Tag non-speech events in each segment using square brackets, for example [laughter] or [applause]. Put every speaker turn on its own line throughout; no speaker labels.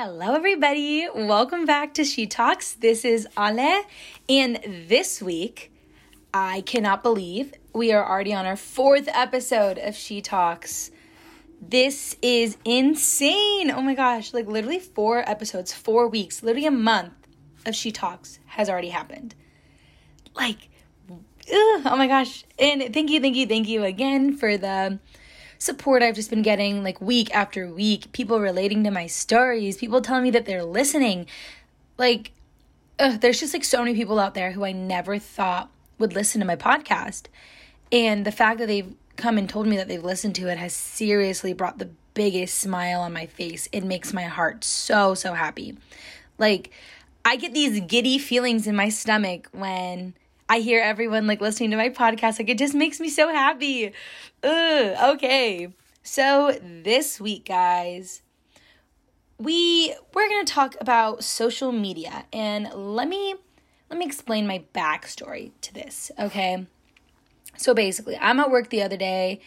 Hello, everybody. Welcome back to She Talks. This is Ale, and this week, I cannot believe we are already on our fourth episode of She Talks. This is insane. Oh my gosh, like literally four episodes, four weeks, literally a month of She Talks has already happened. Like, ugh, oh my gosh. And thank you, thank you, thank you again for the support I've just been getting like week after week, people relating to my stories, people telling me that they're listening. Like, ugh, there's just like so many people out there who I never thought would listen to my podcast. And the fact that they've come and told me that they've listened to it has seriously brought the biggest smile on my face. It makes my heart so, so happy. Like, I get these giddy feelings in my stomach when I hear everyone like listening to my podcast. Like it just makes me so happy. Ugh, okay. So this week, guys, we we're gonna talk about social media and let me let me explain my backstory to this, okay? So basically, I'm at work the other day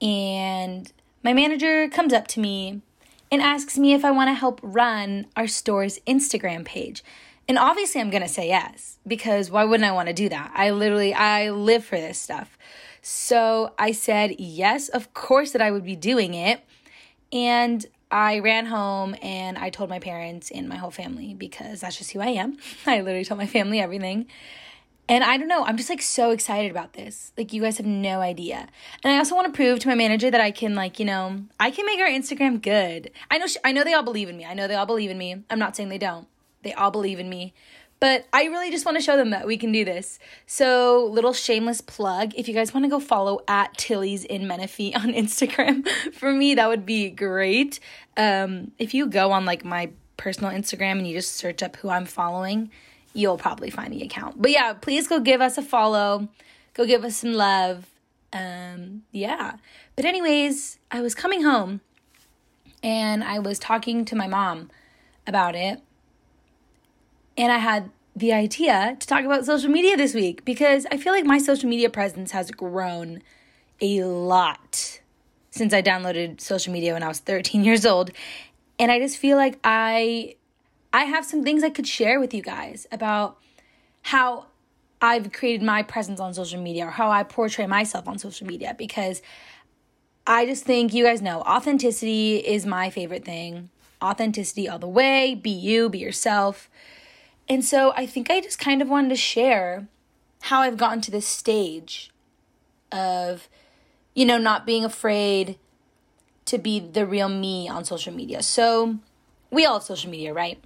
and my manager comes up to me and asks me if I want to help run our store's Instagram page. And obviously I'm going to say yes because why wouldn't I want to do that? I literally I live for this stuff. So I said yes, of course that I would be doing it. And I ran home and I told my parents and my whole family because that's just who I am. [laughs] I literally told my family everything. And I don't know, I'm just like so excited about this. Like you guys have no idea. And I also want to prove to my manager that I can like, you know, I can make our Instagram good. I know she, I know they all believe in me. I know they all believe in me. I'm not saying they don't. They all believe in me. But I really just want to show them that we can do this. So, little shameless plug if you guys want to go follow at Tilly's in Menifee [laughs] on Instagram, for me, that would be great. Um, if you go on like my personal Instagram and you just search up who I'm following, you'll probably find the account. But yeah, please go give us a follow, go give us some love. Um, yeah. But, anyways, I was coming home and I was talking to my mom about it and I had the idea to talk about social media this week because I feel like my social media presence has grown a lot since I downloaded social media when I was 13 years old. And I just feel like I I have some things I could share with you guys about how I've created my presence on social media or how I portray myself on social media because I just think you guys know authenticity is my favorite thing. Authenticity all the way, be you, be yourself. And so I think I just kind of wanted to share how I've gotten to this stage of, you know, not being afraid to be the real me on social media. So we all have social media, right?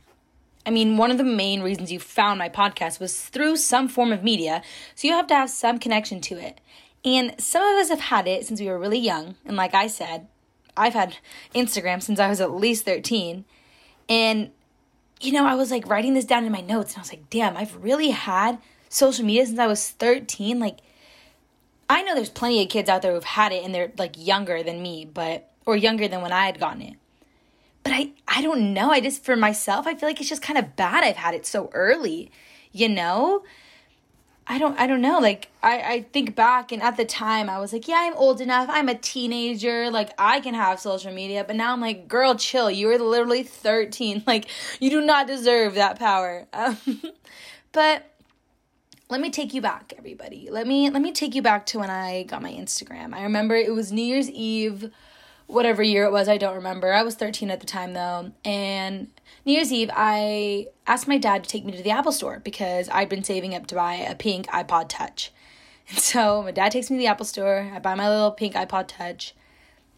I mean, one of the main reasons you found my podcast was through some form of media, so you have to have some connection to it. And some of us have had it since we were really young. And like I said, I've had Instagram since I was at least 13. And you know, I was like writing this down in my notes and I was like, damn, I've really had social media since I was 13. Like, I know there's plenty of kids out there who've had it and they're like younger than me, but, or younger than when I had gotten it. But I, I don't know. I just, for myself, I feel like it's just kind of bad I've had it so early, you know? I don't I don't know. Like I, I think back and at the time I was like, yeah, I'm old enough. I'm a teenager. Like I can have social media. But now I'm like, girl, chill. You are literally 13. [laughs] Like you do not deserve that power. [laughs] Um, but let me take you back, everybody. Let me let me take you back to when I got my Instagram. I remember it was New Year's Eve, whatever year it was, I don't remember. I was 13 at the time though. And New Year's Eve, I asked my dad to take me to the Apple store because I'd been saving up to buy a pink iPod Touch. [laughs] And so my dad takes me to the Apple store. I buy my little pink iPod Touch.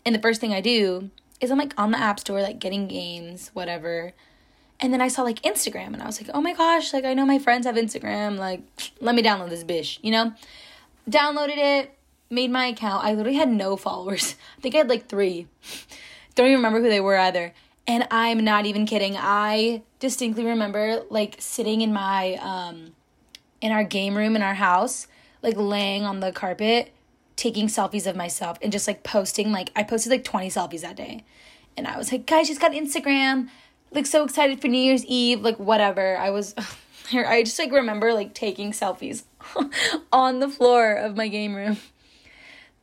And the first thing I do is I'm like on the App Store, like getting games, whatever. And then I saw like Instagram and I was like, oh my gosh, like I know my friends have Instagram. Like, [laughs] let me download this bish, you know? Downloaded it, made my account. I literally had no followers. [laughs] I think I had like three. Don't even remember who they were either. And I'm not even kidding. I distinctly remember like sitting in my um in our game room in our house, like laying on the carpet, taking selfies of myself and just like posting like I posted like 20 selfies that day. And I was like, guys, she's got Instagram. Like so excited for New Year's Eve, like whatever. I was [laughs] I just like remember like taking selfies [laughs] on the floor of my game room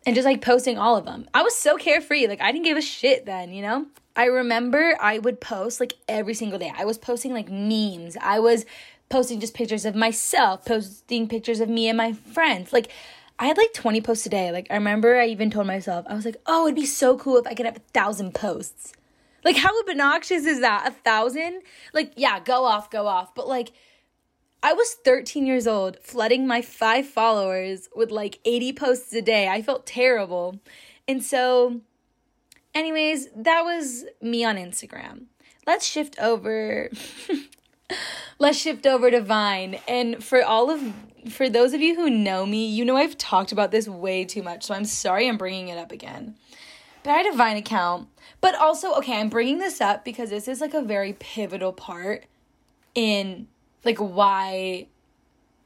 and just like posting all of them. I was so carefree. Like I didn't give a shit then, you know? I remember I would post like every single day. I was posting like memes. I was posting just pictures of myself, posting pictures of me and my friends. Like I had like 20 posts a day. Like I remember I even told myself, I was like, oh, it'd be so cool if I could have a thousand posts. Like how obnoxious is that? A thousand? Like, yeah, go off, go off. But like I was 13 years old, flooding my five followers with like 80 posts a day. I felt terrible. And so, anyways, that was me on Instagram. Let's shift over. [laughs] Let's shift over to Vine. And for all of for those of you who know me, you know I've talked about this way too much, so I'm sorry I'm bringing it up again. But I had a Vine account. But also, okay, I'm bringing this up because this is like a very pivotal part in like why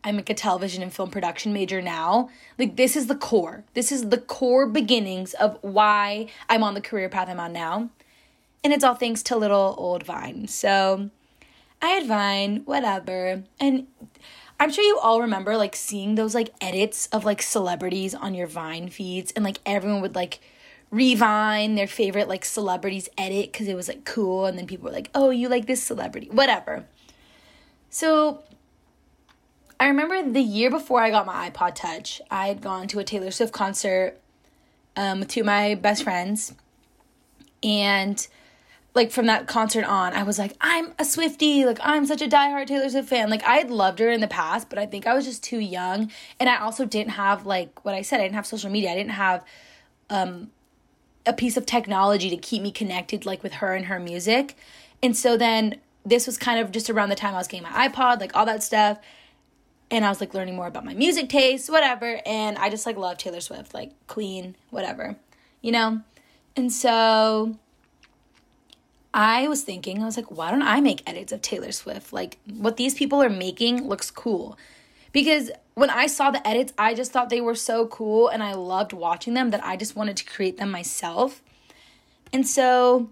I'm like a television and film production major now. Like this is the core. This is the core beginnings of why I'm on the career path I'm on now. And it's all thanks to little old Vine. So I had Vine, whatever. And I'm sure you all remember like seeing those like edits of like celebrities on your Vine feeds and like everyone would like revine their favorite like celebrities edit because it was like cool and then people were like, "Oh, you like this celebrity." Whatever. So I remember the year before I got my iPod Touch, I had gone to a Taylor Swift concert um, with two of my best friends. And like from that concert on, I was like, I'm a Swifty. Like, I'm such a diehard Taylor Swift fan. Like, I had loved her in the past, but I think I was just too young. And I also didn't have, like, what I said, I didn't have social media. I didn't have um, a piece of technology to keep me connected, like, with her and her music. And so then this was kind of just around the time I was getting my iPod, like all that stuff. And I was like learning more about my music taste, whatever. And I just like love Taylor Swift, like Queen, whatever, you know? And so I was thinking, I was like, why don't I make edits of Taylor Swift? Like what these people are making looks cool. Because when I saw the edits, I just thought they were so cool and I loved watching them that I just wanted to create them myself. And so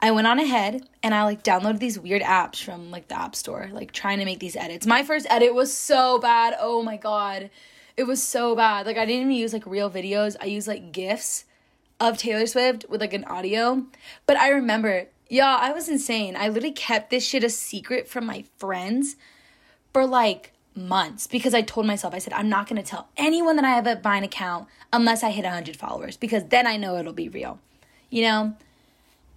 I went on ahead and I like downloaded these weird apps from like the App Store, like trying to make these edits. My first edit was so bad. Oh my god. It was so bad. Like I didn't even use like real videos. I used like GIFs of Taylor Swift with like an audio. But I remember, yeah, I was insane. I literally kept this shit a secret from my friends for like months because I told myself, I said, I'm not gonna tell anyone that I have a Vine account unless I hit 100 followers because then I know it'll be real. You know?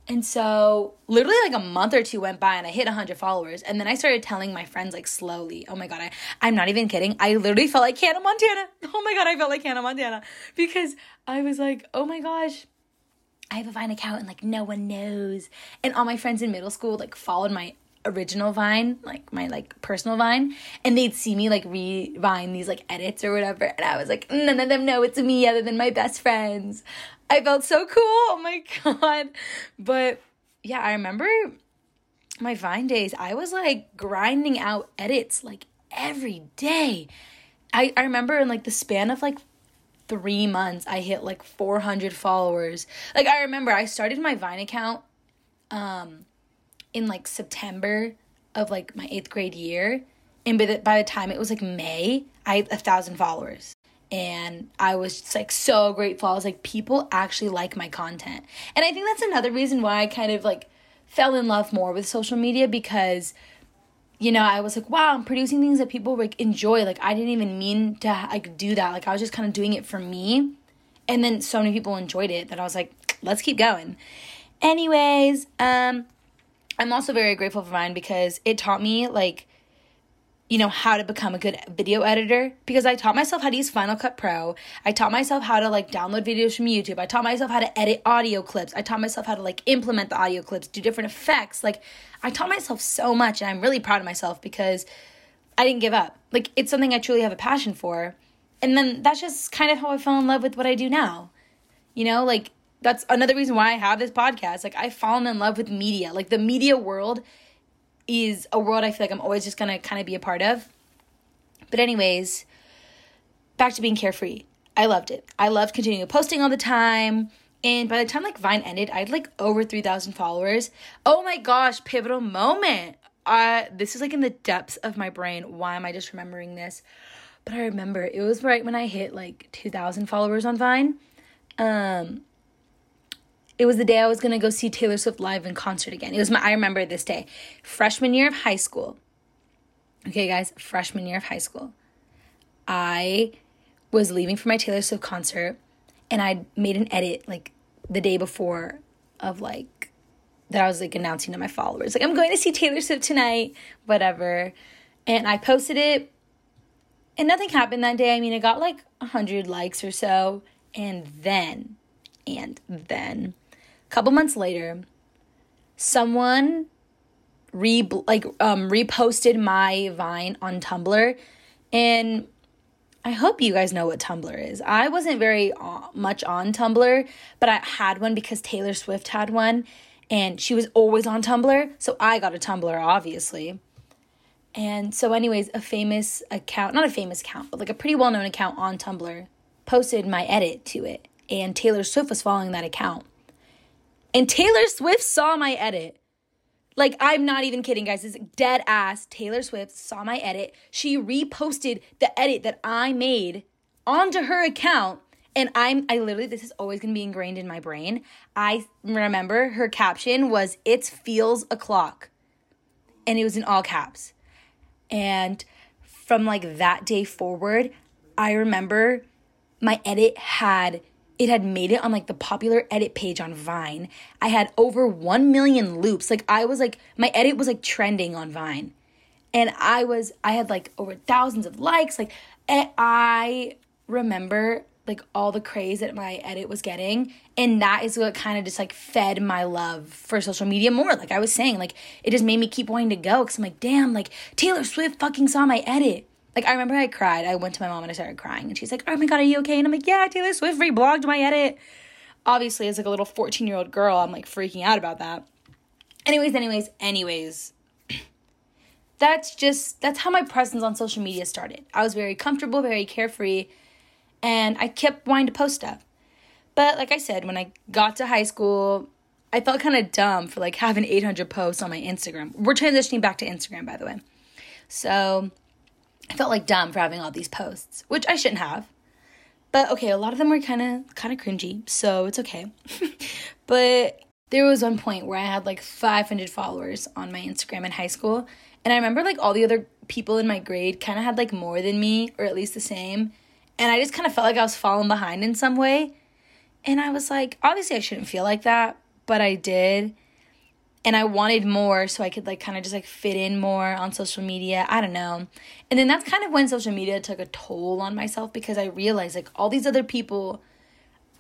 And so, literally, like a month or two went by and I hit 100 followers. And then I started telling my friends, like, slowly, oh my God, I, I'm not even kidding. I literally felt like Hannah Montana. [laughs] Oh my God, I felt like Hannah Montana because I was like, oh my gosh, I have a Vine account and like no one knows. And all my friends in middle school, like, followed my original Vine, like my like personal Vine, and they'd see me like re-vine these like edits or whatever, and I was like, none of them know it's me other than my best friends. I felt so cool. Oh my [laughs] god. But yeah, I remember my Vine days. I was like grinding out edits like every day. I, I remember in like the span of like three months, I hit like 400 followers. Like I remember I started my Vine account um in like September of like my eighth grade year. And by the, by the time it was like May, I had a thousand followers and I was just like so grateful. I was like, people actually like my content. And I think that's another reason why I kind of like fell in love more with social media because you know, I was like, wow, I'm producing things that people like enjoy. Like I didn't even mean to like do that. Like I was just kind of doing it for me. And then so many people enjoyed it that I was like, let's keep going. Anyways, um I'm also very grateful for Vine because it taught me like you know, how to become a good video editor because I taught myself how to use Final Cut Pro. I taught myself how to like download videos from YouTube. I taught myself how to edit audio clips. I taught myself how to like implement the audio clips, do different effects. Like I taught myself so much and I'm really proud of myself because I didn't give up. Like it's something I truly have a passion for. And then that's just kind of how I fell in love with what I do now. You know, like that's another reason why I have this podcast. Like I've fallen in love with media. Like the media world is a world I feel like I'm always just gonna kind of be a part of. But, anyways, back to being carefree. I loved it. I loved continuing posting all the time. And by the time like Vine ended, I had like over 3,000 followers. Oh my gosh, pivotal moment. Uh, this is like in the depths of my brain. Why am I just remembering this? But I remember it was right when I hit like 2,000 followers on Vine. Um, It was the day I was gonna go see Taylor Swift live in concert again. It was my I remember this day. Freshman year of high school. Okay, guys, freshman year of high school. I was leaving for my Taylor Swift concert and I made an edit like the day before of like that I was like announcing to my followers. Like I'm going to see Taylor Swift tonight, whatever. And I posted it and nothing happened that day. I mean, it got like 100 likes or so. And then, and then, couple months later, someone re like um reposted my Vine on Tumblr, and I hope you guys know what Tumblr is. I wasn't very uh, much on Tumblr, but I had one because Taylor Swift had one, and she was always on Tumblr, so I got a Tumblr, obviously. And so, anyways, a famous account, not a famous account, but like a pretty well known account on Tumblr, posted my edit to it. And Taylor Swift was following that account. And Taylor Swift saw my edit. Like, I'm not even kidding, guys. This dead ass. Taylor Swift saw my edit. She reposted the edit that I made onto her account. And I'm, I literally, this is always gonna be ingrained in my brain. I remember her caption was, It feels a clock. And it was in all caps. And from like that day forward, I remember my edit had it had made it on like the popular edit page on Vine. I had over 1 million loops. Like I was like my edit was like trending on Vine. And I was I had like over thousands of likes like I remember like all the craze that my edit was getting and that is what kind of just like fed my love for social media more like i was saying like it just made me keep wanting to go because i'm like damn like taylor swift fucking saw my edit like i remember i cried. I went to my mom and i started crying. And she's like oh my god are you okay? And i'm like yeah taylor swift reblogged my edit. Obviously as like a little 14 year old girl i'm like freaking out about that. Anyways anyways anyways. [clears throat] That's just that's how my presence on social media started. I was very comfortable very carefree and I kept wanting to post stuff. But like I said, when I got to high school, I felt kind of dumb for like having 800 posts on my Instagram. We're transitioning back to Instagram, by the way. So I felt like dumb for having all these posts, which I shouldn't have. But okay, a lot of them were kind of kind of cringy, so it's okay. [laughs] but there was one point where I had like 500 followers on my Instagram in high school, and I remember like all the other people in my grade kind of had like more than me or at least the same. And I just kind of felt like I was falling behind in some way. And I was like, obviously, I shouldn't feel like that, but I did. And I wanted more so I could like kind of just like fit in more on social media. I don't know. And then that's kind of when social media took a toll on myself because I realized like all these other people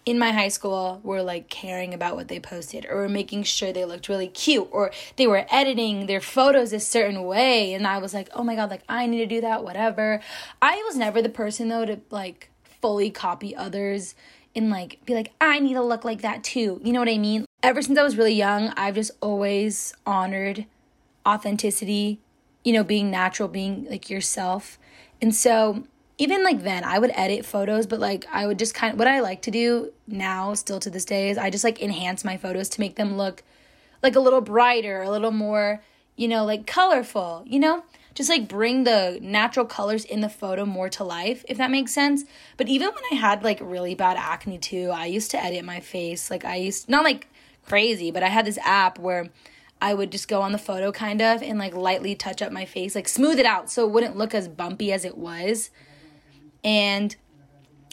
in my high school were like caring about what they posted or were making sure they looked really cute or they were editing their photos a certain way and I was like, "Oh my god, like I need to do that, whatever." I was never the person though to like fully copy others and like be like, "I need to look like that too." You know what I mean? Ever since I was really young, I've just always honored authenticity, you know, being natural, being like yourself. And so even like then I would edit photos, but like I would just kind of what I like to do now, still to this day, is I just like enhance my photos to make them look like a little brighter, a little more, you know, like colorful, you know? Just like bring the natural colors in the photo more to life, if that makes sense. But even when I had like really bad acne too, I used to edit my face. Like I used, not like crazy, but I had this app where I would just go on the photo kind of and like lightly touch up my face, like smooth it out so it wouldn't look as bumpy as it was and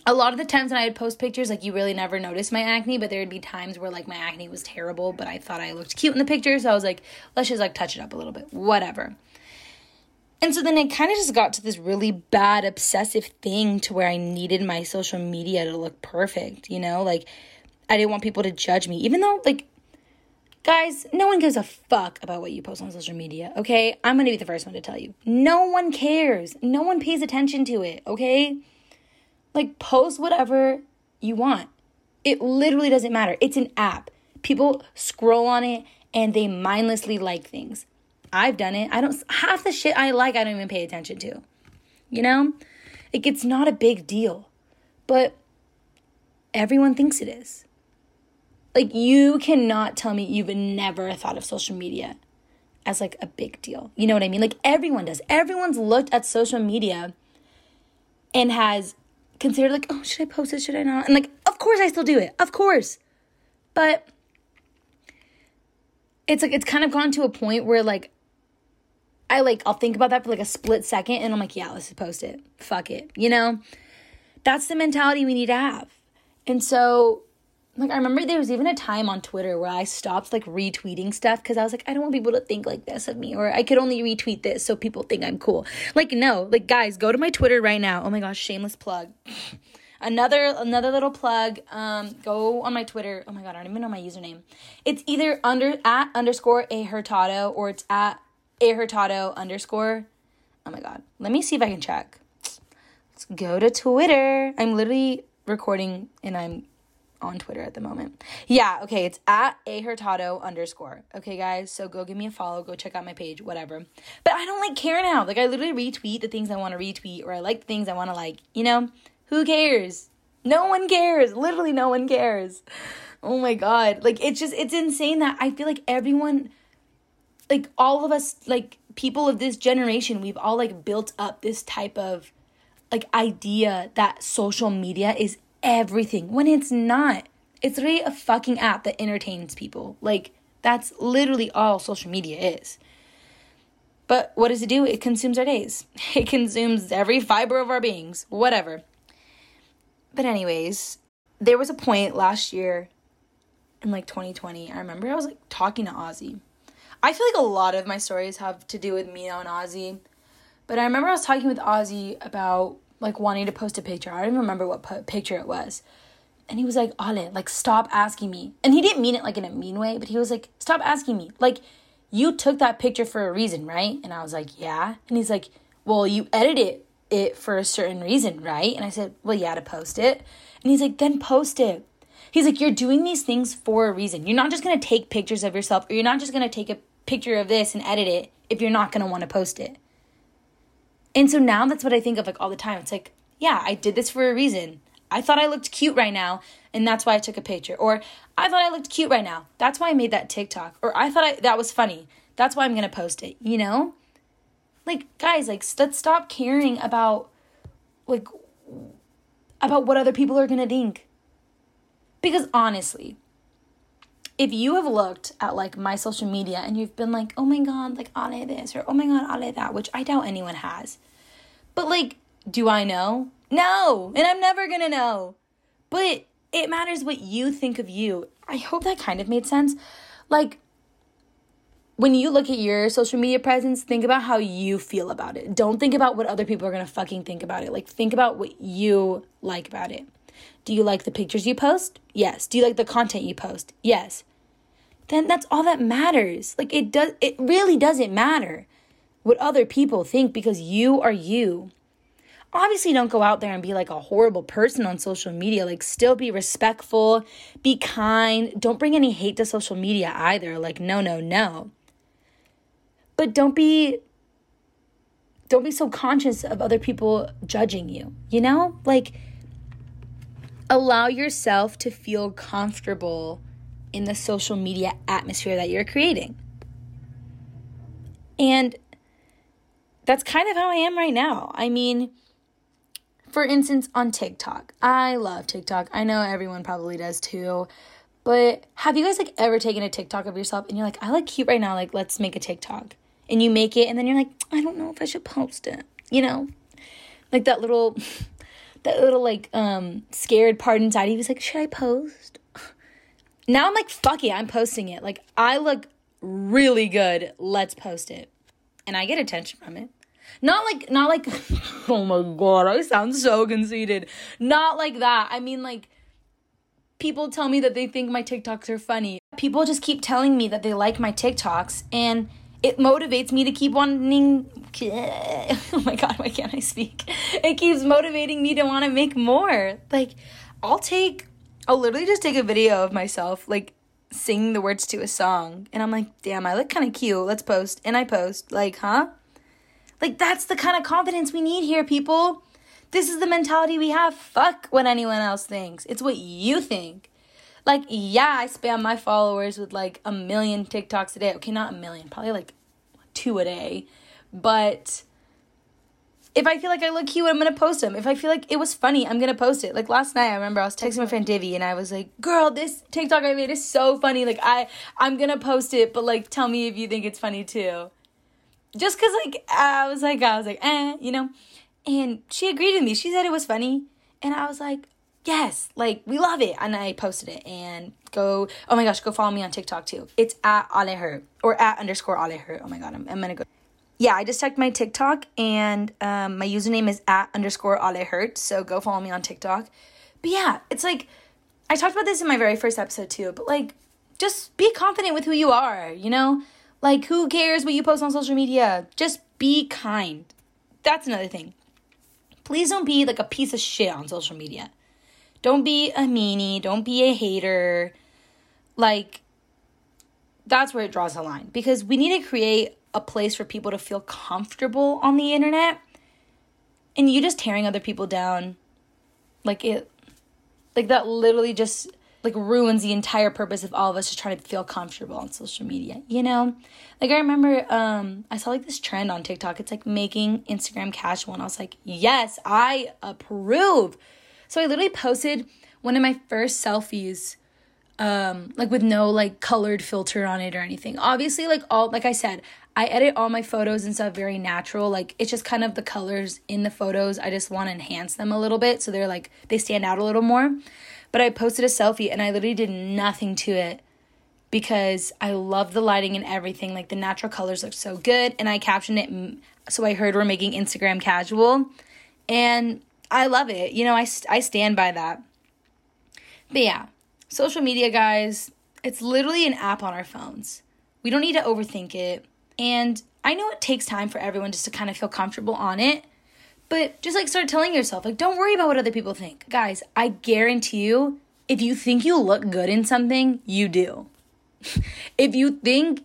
a lot of the times when I would post pictures, like you really never noticed my acne, but there would be times where like my acne was terrible, but I thought I looked cute in the picture, so I was like, let's just like touch it up a little bit, whatever. And so then it kind of just got to this really bad obsessive thing to where I needed my social media to look perfect, you know? Like I didn't want people to judge me, even though like guys, no one gives a fuck about what you post on social media, okay? I'm gonna be the first one to tell you. No one cares. No one pays attention to it, okay? Like, post whatever you want. It literally doesn't matter. It's an app. People scroll on it and they mindlessly like things. I've done it. I don't, half the shit I like, I don't even pay attention to. You know? Like, it's not a big deal. But everyone thinks it is. Like, you cannot tell me you've never thought of social media as like a big deal. You know what I mean? Like, everyone does. Everyone's looked at social media and has considered, like, oh, should I post it? Should I not? And like, of course I still do it. Of course. But it's like it's kind of gone to a point where like I like I'll think about that for like a split second and I'm like, yeah, let's post it. Fuck it. You know? That's the mentality we need to have. And so like I remember there was even a time on Twitter where I stopped like retweeting stuff because I was like, I don't want people to think like this of me, or I could only retweet this so people think I'm cool. Like, no, like guys, go to my Twitter right now. Oh my gosh, shameless plug. [laughs] another another little plug. Um, go on my Twitter. Oh my god, I don't even know my username. It's either under at underscore a hurtado or it's at hurtado underscore. Oh my god, let me see if I can check. Let's go to Twitter. I'm literally recording and I'm on Twitter at the moment. Yeah, okay, it's at a hurtado underscore. Okay, guys, so go give me a follow, go check out my page, whatever. But I don't like care now. Like I literally retweet the things I want to retweet, or I like the things I want to like. You know, who cares? No one cares. Literally, no one cares. Oh my god, like it's just it's insane that I feel like everyone, like all of us, like people of this generation, we've all like built up this type of like idea that social media is everything when it's not. It's really a fucking app that entertains people. Like, that's literally all social media is. But what does it do? It consumes our days. [laughs] It consumes every fiber of our beings, whatever. But, anyways, there was a point last year in like 2020. I remember I was like talking to Ozzy. I feel like a lot of my stories have to do with me and Ozzy. But I remember I was talking with Ozzy about like wanting to post a picture. I don't even remember what picture it was. And he was like, Ale, like, stop asking me. And he didn't mean it like in a mean way, but he was like, stop asking me. Like, you took that picture for a reason, right? And I was like, yeah. And he's like, well, you edited it for a certain reason, right? And I said, well, yeah, to post it. And he's like, then post it. He's like, you're doing these things for a reason. You're not just gonna take pictures of yourself, or you're not just gonna take a picture of this and edit it if you're not gonna wanna post it. And so now that's what I think of like all the time. It's like, yeah, I did this for a reason. I thought I looked cute right now, and that's why I took a picture. Or I thought I looked cute right now. That's why I made that TikTok. Or I thought I, that was funny. That's why I'm to post it, you know? Like guys, like let's stop caring about like about what other people are to think. Because honestly, if you have looked at like my social media and you've been like, oh my god, like Ale this or oh my god, Ale that, which I doubt anyone has. But like, do I know? No, and I'm never gonna know. But it matters what you think of you. I hope that kind of made sense. Like, when you look at your social media presence, think about how you feel about it. Don't think about what other people are gonna fucking think about it. Like, think about what you like about it. Do you like the pictures you post? Yes. Do you like the content you post? Yes. Then that's all that matters. Like, it does, it really doesn't matter what other people think because you are you. Obviously, don't go out there and be like a horrible person on social media. Like, still be respectful, be kind. Don't bring any hate to social media either. Like, no, no, no. But don't be don't be so conscious of other people judging you, you know? Like allow yourself to feel comfortable in the social media atmosphere that you're creating. And that's kind of how I am right now. I mean, for instance, on TikTok, I love TikTok. I know everyone probably does too. But have you guys like ever taken a TikTok of yourself and you're like, I look cute right now, like let's make a TikTok. And you make it and then you're like, I don't know if I should post it. You know? Like that little that little like um scared part inside. He was like, Should I post? [sighs] Now I'm like, fuck it, I'm posting it. Like I look really good. Let's post it. And I get attention from it. Not like, not like, [laughs] oh my god, I sound so conceited. Not like that. I mean, like, people tell me that they think my TikToks are funny. People just keep telling me that they like my TikToks, and it motivates me to keep wanting. [laughs] Oh my god, why can't I speak? It keeps motivating me to want to make more. Like, I'll take, I'll literally just take a video of myself, like, singing the words to a song, and I'm like, damn, I look kind of cute. Let's post. And I post. Like, huh? Like, that's the kind of confidence we need here, people. This is the mentality we have. Fuck what anyone else thinks. It's what you think. Like, yeah, I spam my followers with like a million TikToks a day. Okay, not a million, probably like two a day. But If I feel like I look cute, I'm gonna post them. If I feel like it was funny, I'm gonna post it. Like last night, I remember I was texting my friend Divvy, and I was like, "Girl, this TikTok I made is so funny. Like I, I'm gonna post it, but like, tell me if you think it's funny too." Just cause like I was like I was like eh, you know, and she agreed with me. She said it was funny, and I was like, yes, like we love it. And I posted it and go, oh my gosh, go follow me on TikTok too. It's at Alehurt or at underscore Alehurt. Oh my God, I'm, I'm gonna go. Yeah, I just checked my TikTok and um, my username is at underscore Alehurt. So go follow me on TikTok. But yeah, it's like, I talked about this in my very first episode too, but like, just be confident with who you are, you know? Like, who cares what you post on social media? Just be kind. That's another thing. Please don't be like a piece of shit on social media. Don't be a meanie. Don't be a hater. Like, that's where it draws the line because we need to create a place for people to feel comfortable on the internet. And you just tearing other people down, like it, like that literally just like ruins the entire purpose of all of us just trying to feel comfortable on social media, you know? Like I remember um I saw like this trend on TikTok. It's like making Instagram casual and I was like, "Yes, I approve." So I literally posted one of my first selfies um like with no like colored filter on it or anything. Obviously like all like I said, I edit all my photos and stuff very natural. Like it's just kind of the colors in the photos. I just want to enhance them a little bit so they're like they stand out a little more. But I posted a selfie and I literally did nothing to it because I love the lighting and everything. Like the natural colors look so good and I captioned it so I heard we're making Instagram casual and I love it. You know, I, I stand by that. But yeah, social media, guys, it's literally an app on our phones. We don't need to overthink it. And I know it takes time for everyone just to kind of feel comfortable on it. But just like start telling yourself, like, don't worry about what other people think. Guys, I guarantee you, if you think you look good in something, you do. [laughs] if you think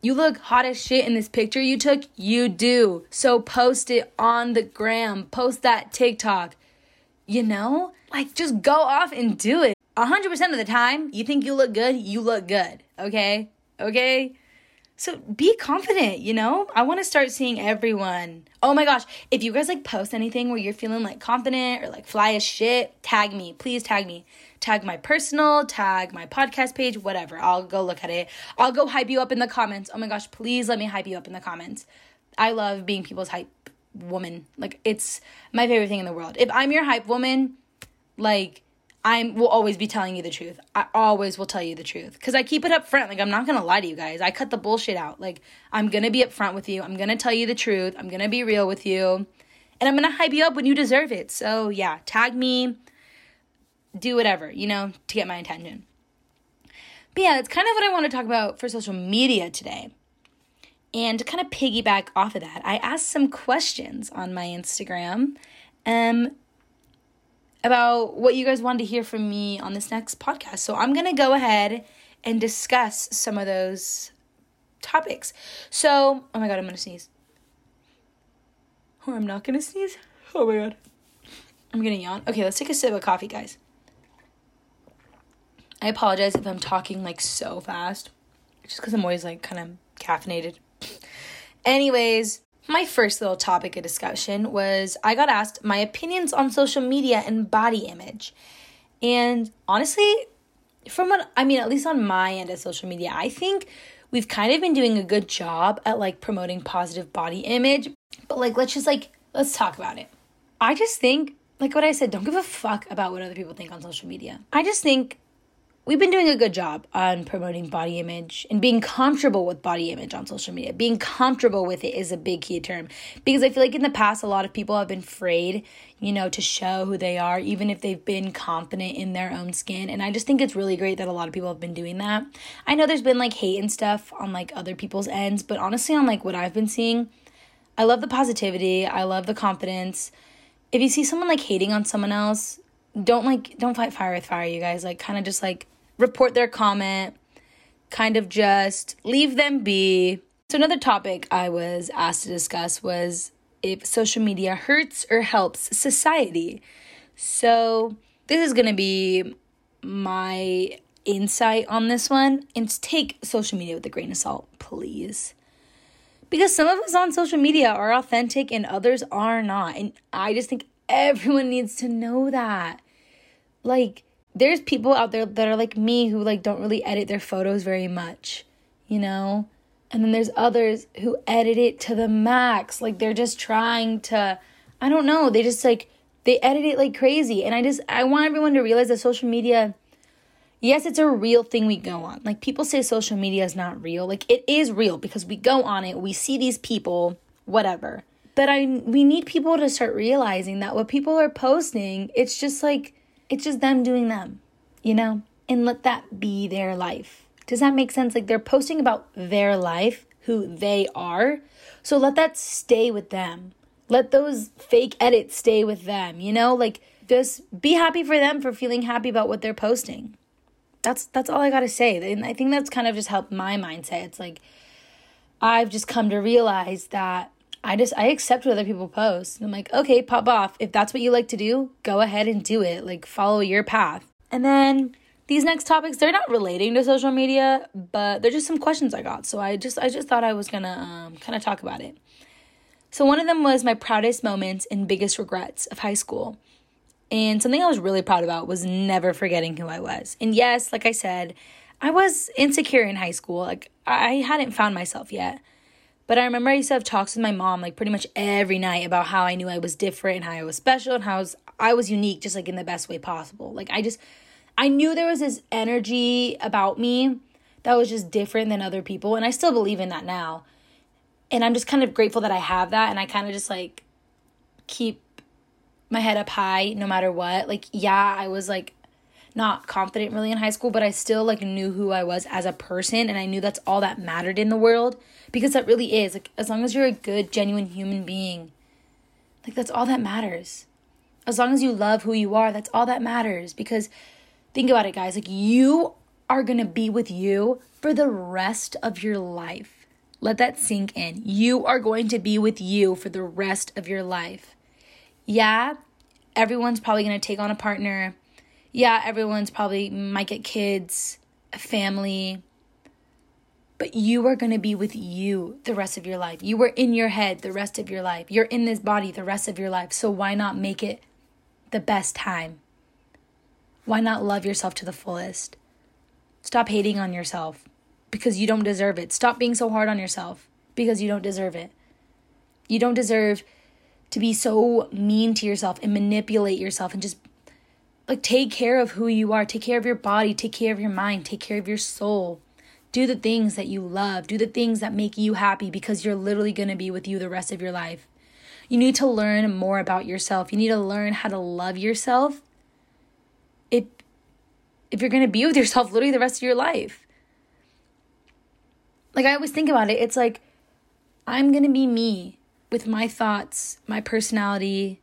you look hot as shit in this picture you took. You do. So post it on the gram. Post that TikTok. You know? Like, just go off and do it. 100% of the time, you think you look good, you look good. Okay? Okay? So be confident, you know? I want to start seeing everyone. Oh my gosh, if you guys like post anything where you're feeling like confident or like fly as shit, tag me. Please tag me. Tag my personal, tag my podcast page, whatever. I'll go look at it. I'll go hype you up in the comments. Oh my gosh, please let me hype you up in the comments. I love being people's hype woman. Like it's my favorite thing in the world. If I'm your hype woman, like I will always be telling you the truth. I always will tell you the truth because I keep it up front. Like I'm not gonna lie to you guys. I cut the bullshit out. Like I'm gonna be upfront with you. I'm gonna tell you the truth. I'm gonna be real with you, and I'm gonna hype you up when you deserve it. So yeah, tag me. Do whatever you know to get my attention. But yeah, that's kind of what I want to talk about for social media today. And to kind of piggyback off of that, I asked some questions on my Instagram. Um, about what you guys wanted to hear from me on this next podcast. So I'm going to go ahead and discuss some of those topics. So, oh my god, I'm going to sneeze. Or I'm not going to sneeze. Oh my god. I'm going to yawn. Okay, let's take a sip of coffee, guys. I apologize if I'm talking like so fast. Just because I'm always like kind of caffeinated. Anyways, my first little topic of discussion was I got asked my opinions on social media and body image. And honestly, from what I mean, at least on my end of social media, I think we've kind of been doing a good job at like promoting positive body image. But like, let's just like, let's talk about it. I just think, like what I said, don't give a fuck about what other people think on social media. I just think we've been doing a good job on promoting body image and being comfortable with body image on social media. Being comfortable with it is a big key term because I feel like in the past, a lot of people have been afraid, you know, to show who they are, even if they've been confident in their own skin. And I just think it's really great that a lot of people have been doing that. I know there's been like hate and stuff on like other people's ends, but honestly, on like what I've been seeing, I love the positivity, I love the confidence. If you see someone like hating on someone else, don't like don't fight fire with fire you guys like kind of just like report their comment, kind of just leave them be. So, another topic I was asked to discuss was if social media hurts or helps society. So, this is going to be my insight on this one. And take social media with a grain of salt, please. Because some of us on social media are authentic and others are not. And I just think everyone needs to know that. Like, there's people out there that are like me who like don't really edit their photos very much, you know? And then there's others who edit it to the max. Like they're just trying to I don't know, they just like they edit it like crazy. And I just I want everyone to realize that social media yes, it's a real thing we go on. Like people say social media is not real. Like it is real because we go on it, we see these people, whatever. But I we need people to start realizing that what people are posting, it's just like it's just them doing them, you know? And let that be their life. Does that make sense? Like they're posting about their life, who they are. So let that stay with them. Let those fake edits stay with them, you know? Like just be happy for them for feeling happy about what they're posting. That's that's all I got to say. And I think that's kind of just helped my mindset. It's like I've just come to realize that I just I accept what other people post. I'm like, okay, pop off. If that's what you like to do, go ahead and do it. Like follow your path. And then these next topics, they're not relating to social media, but they're just some questions I got. So I just I just thought I was gonna um, kind of talk about it. So one of them was my proudest moments and biggest regrets of high school. And something I was really proud about was never forgetting who I was. And yes, like I said, I was insecure in high school. Like I hadn't found myself yet. But I remember I used to have talks with my mom like pretty much every night about how I knew I was different and how I was special and how I was, I was unique just like in the best way possible. Like I just I knew there was this energy about me that was just different than other people and I still believe in that now. And I'm just kind of grateful that I have that and I kind of just like keep my head up high no matter what. Like yeah, I was like not confident really in high school, but I still like knew who I was as a person and I knew that's all that mattered in the world because that really is. Like as long as you're a good genuine human being like that's all that matters. As long as you love who you are that's all that matters because think about it guys. Like you are going to be with you for the rest of your life. Let that sink in. You are going to be with you for the rest of your life. Yeah everyone's probably going to take on a partner yeah everyone's probably might get kids a family but you are going to be with you the rest of your life. You were in your head the rest of your life. You're in this body the rest of your life. So why not make it the best time? Why not love yourself to the fullest? Stop hating on yourself because you don't deserve it. Stop being so hard on yourself because you don't deserve it. You don't deserve to be so mean to yourself and manipulate yourself and just like take care of who you are. Take care of your body, take care of your mind, take care of your soul do the things that you love. Do the things that make you happy because you're literally going to be with you the rest of your life. You need to learn more about yourself. You need to learn how to love yourself. If if you're going to be with yourself literally the rest of your life. Like I always think about it, it's like I'm going to be me with my thoughts, my personality,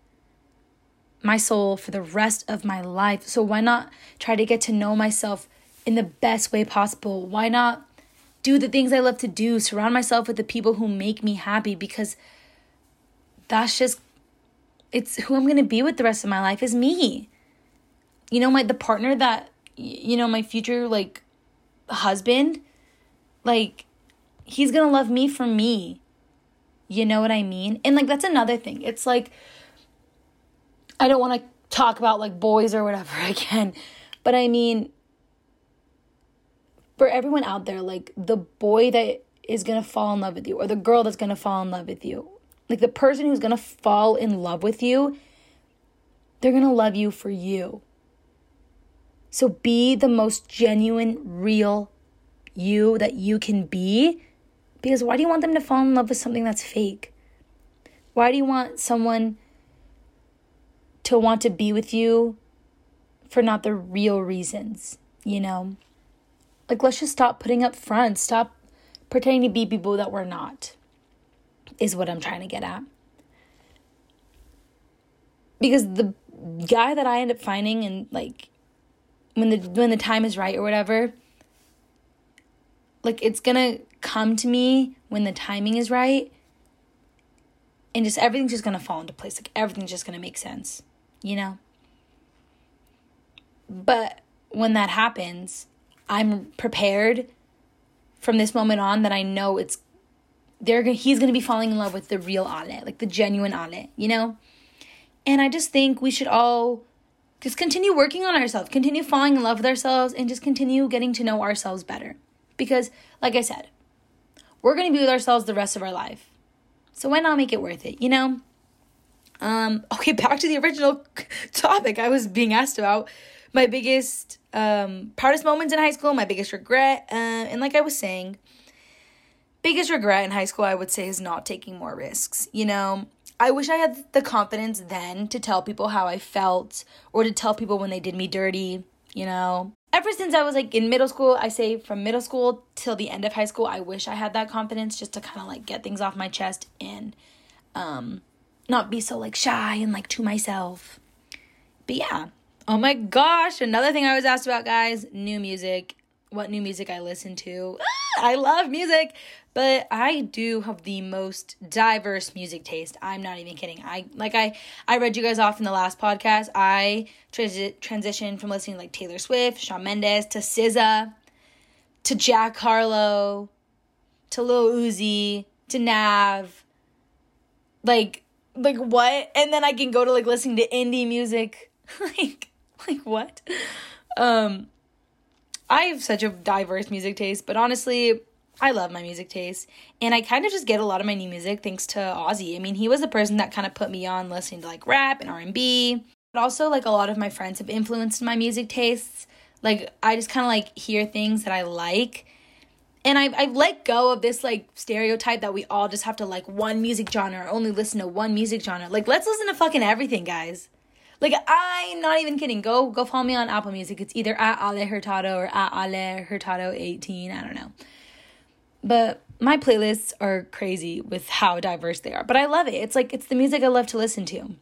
my soul for the rest of my life. So why not try to get to know myself in the best way possible? Why not do the things I love to do? Surround myself with the people who make me happy because that's just it's who I'm going to be with the rest of my life is me. You know, my the partner that you know, my future like husband, like he's going to love me for me. You know what I mean? And like that's another thing. It's like I don't want to talk about like boys or whatever [laughs] again, but I mean for everyone out there, like the boy that is gonna fall in love with you, or the girl that's gonna fall in love with you, like the person who's gonna fall in love with you, they're gonna love you for you. So be the most genuine, real you that you can be. Because why do you want them to fall in love with something that's fake? Why do you want someone to want to be with you for not the real reasons, you know? Like, let's just stop putting up fronts. Stop pretending to be people that we're not, is what I'm trying to get at. Because the guy that I end up finding and like when the when the time is right or whatever, like it's gonna come to me when the timing is right and just everything's just gonna fall into place. Like everything's just gonna make sense, you know? But when that happens, I'm prepared from this moment on that I know it's they're he's gonna be falling in love with the real Ale, like the genuine Ale, you know? And I just think we should all just continue working on ourselves, continue falling in love with ourselves, and just continue getting to know ourselves better. Because, like I said, we're gonna be with ourselves the rest of our life. So why not make it worth it, you know? Um, [laughs] okay, back to the original [laughs] topic I was being asked about. My biggest, um, proudest moments in high school, my biggest regret, uh, and like I was saying, biggest regret in high school, I would say, is not taking more risks. You know, I wish I had the confidence then to tell people how I felt or to tell people when they did me dirty, you know. Ever since I was like in middle school, I say from middle school till the end of high school, I wish I had that confidence just to kind of like get things off my chest and um not be so like shy and like to myself. But yeah. Oh my gosh, another thing I was asked about, guys, new music. What new music I listen to. Ah, I love music, but I do have the most diverse music taste. I'm not even kidding. I like I I read you guys off in the last podcast. I transi- transitioned from listening to like Taylor Swift, Shawn Mendes to SZA, to Jack Harlow, to Lil Uzi, to Nav. Like like what? And then I can go to like listening to indie music. [laughs] like like what? Um I have such a diverse music taste, but honestly, I love my music taste. And I kind of just get a lot of my new music thanks to Ozzy. I mean, he was the person that kind of put me on listening to like rap and R&B. But also like a lot of my friends have influenced my music tastes. Like I just kind of like hear things that I like and I've, I've let go of this like stereotype that we all just have to like one music genre or only listen to one music genre. Like let's listen to fucking everything guys. Like i'm not even kidding. Go go follow me on apple music. It's either at ale hurtado or at ale hurtado 18 i don't know. But my playlists are crazy with how diverse they are but i love it. It's like it's the music i love to listen to.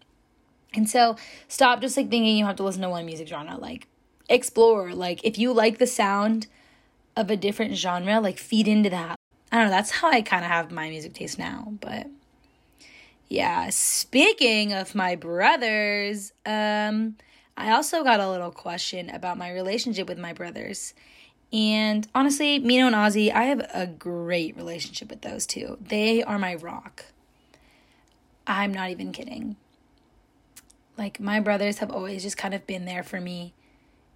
And so stop just like thinking you have to listen to one music genre. Like explore. Like if you like the sound of a different genre, like feed into that. I don't know, that's how I kind of have my music taste now, but yeah, speaking of my brothers, um I also got a little question about my relationship with my brothers. And honestly, Mino and Ozzy, I have a great relationship with those two. They are my rock. I'm not even kidding. Like, my brothers have always just kind of been there for me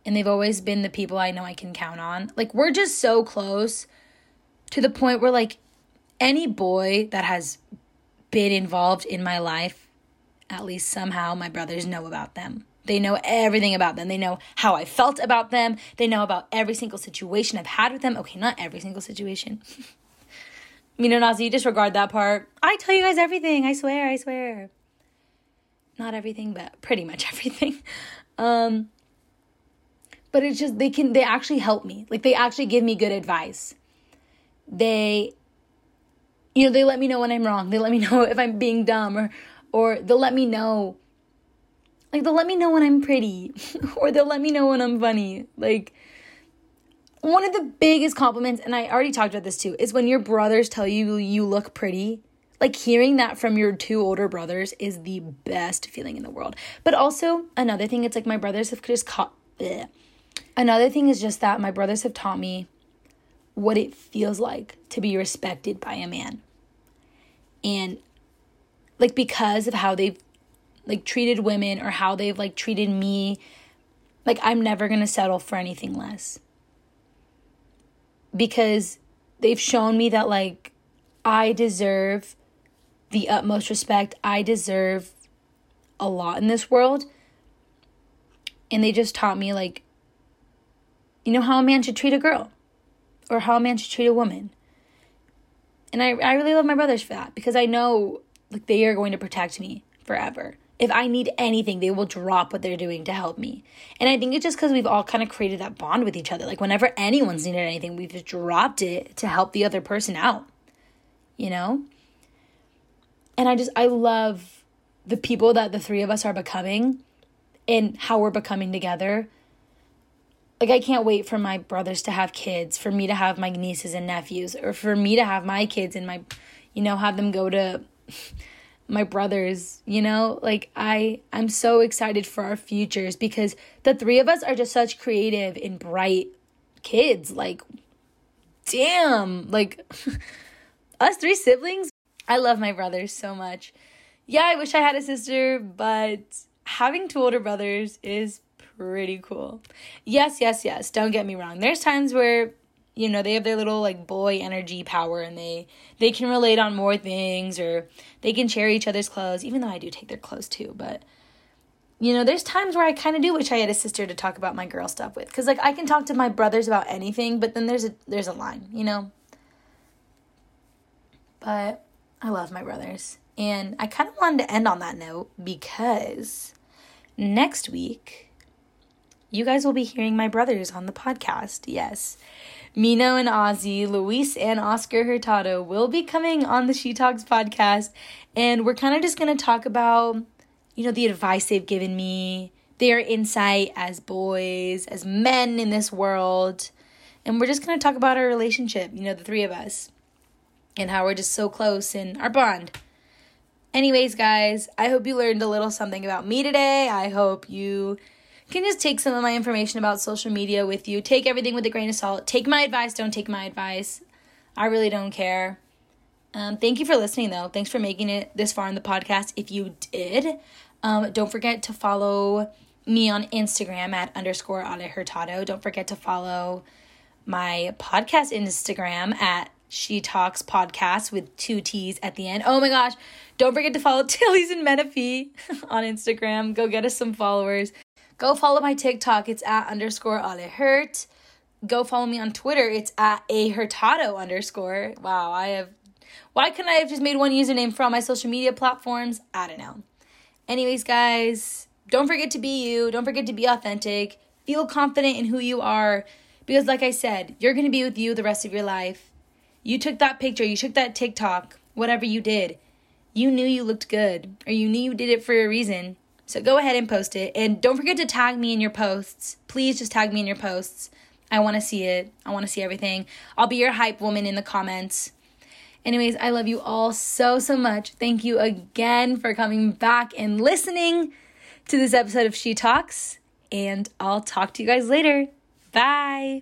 and they've always been the people I know I can count on. Like we're just so close to the point where like any boy that has been involved in my life, at least somehow my brothers know about them. They know everything about them. They know how I felt about them. They know about every single situation I've had with them. Okay, not every single situation. [laughs] you know, Ozzy, disregard that part. I tell you guys everything. I swear, I swear. Not everything, but pretty much [laughs] everything. Um, but it's just they can they actually help me. Like they actually give me good advice. They you know they let me know when i'm wrong. They let me [laughs] know if i'm being dumb or or they'll let me know like they'll let me know when i'm pretty [laughs] or they'll let me know when i'm funny. Like one of the biggest compliments and i already talked about this too is when your brothers tell you you look pretty. Like hearing that from your two older brothers is the best feeling in the world. But also another thing it's like my brothers have just caught bleh, Another thing is just that my brothers have taught me what it feels like to be respected by a man. And like because of how they've like treated women or how they've like treated me, like I'm never going to settle for anything less. Because they've shown me that like I deserve the utmost respect. I deserve a lot in this world. And they just taught me like you know how a man should treat a girl or how a man should treat a woman. And I, I really love my brothers for that because I know like they are going to protect me forever. If I need anything, they will drop what they're doing to help me. And I think it's just because we've all kind of created that bond with each other. Like whenever anyone's needed anything, we've just dropped it to help the other person out. You know? And I just I love the people that the three of us are becoming and how we're becoming together like I can't wait for my brothers to have kids, for me to have my nieces and nephews, or for me to have my kids and my, you know, have them go to [laughs] my brothers, you know? Like I I'm so excited for our futures because the three of us are just such creative and bright kids. Like damn, like [laughs] us three siblings, I love my brothers so much. Yeah, I wish I had a sister, but having two older brothers is pretty cool. Yes, yes, yes. Don't get me wrong. There's times where you know they have their little like boy energy power and they they can relate on more things or they can share each other's clothes even though i do take their clothes too but you know there's times where i kind of do wish i had a sister to talk about my girl stuff with because like i can talk to my brothers about anything but then there's a there's a line you know but i love my brothers and i kind of wanted to end on that note because next week you guys will be hearing my brothers on the podcast yes Mino and Ozzy, Luis and Oscar Hurtado will be coming on the She Talks podcast. And we're kind of just going to talk about, you know, the advice they've given me, their insight as boys, as men in this world. And we're just going to talk about our relationship, you know, the three of us, and how we're just so close in our bond. Anyways, guys, I hope you learned a little something about me today. I hope you can just take some of my information about social media with you. Take everything with a grain of salt. Take my advice, don't take my advice. I really don't care. Um, thank you for listening, though. Thanks for making it this far in the podcast. If you did, um, don't forget to follow me on Instagram at underscore Ale Hurtado. Don't forget to follow my podcast Instagram at She Talks Podcast with two T's at the end. Oh my gosh. Don't forget to follow [laughs] Tilly's and Menifee [laughs] on Instagram. Go get us some followers. Go follow my TikTok. It's at underscore Ale Hurt. Go follow me on Twitter. It's at a Hurtado underscore. Wow, I have. Why couldn't I have just made one username for all my social media platforms? I don't know. Anyways, guys, don't forget to be you. Don't forget to be authentic. Feel confident in who you are. Because, like I said, you're going to be with you the rest of your life. You took that picture, you took that TikTok, whatever you did. You knew you looked good, or you knew you did it for a reason. So go ahead and post it. And don't forget to tag me in your posts. Please just tag me in your posts. I want to see it. I want to see everything. I'll be your hype woman in the comments. Anyways, I love you all so, so much. Thank you again for coming back and listening to this episode of She Talks. And I'll talk to you guys later. Bye.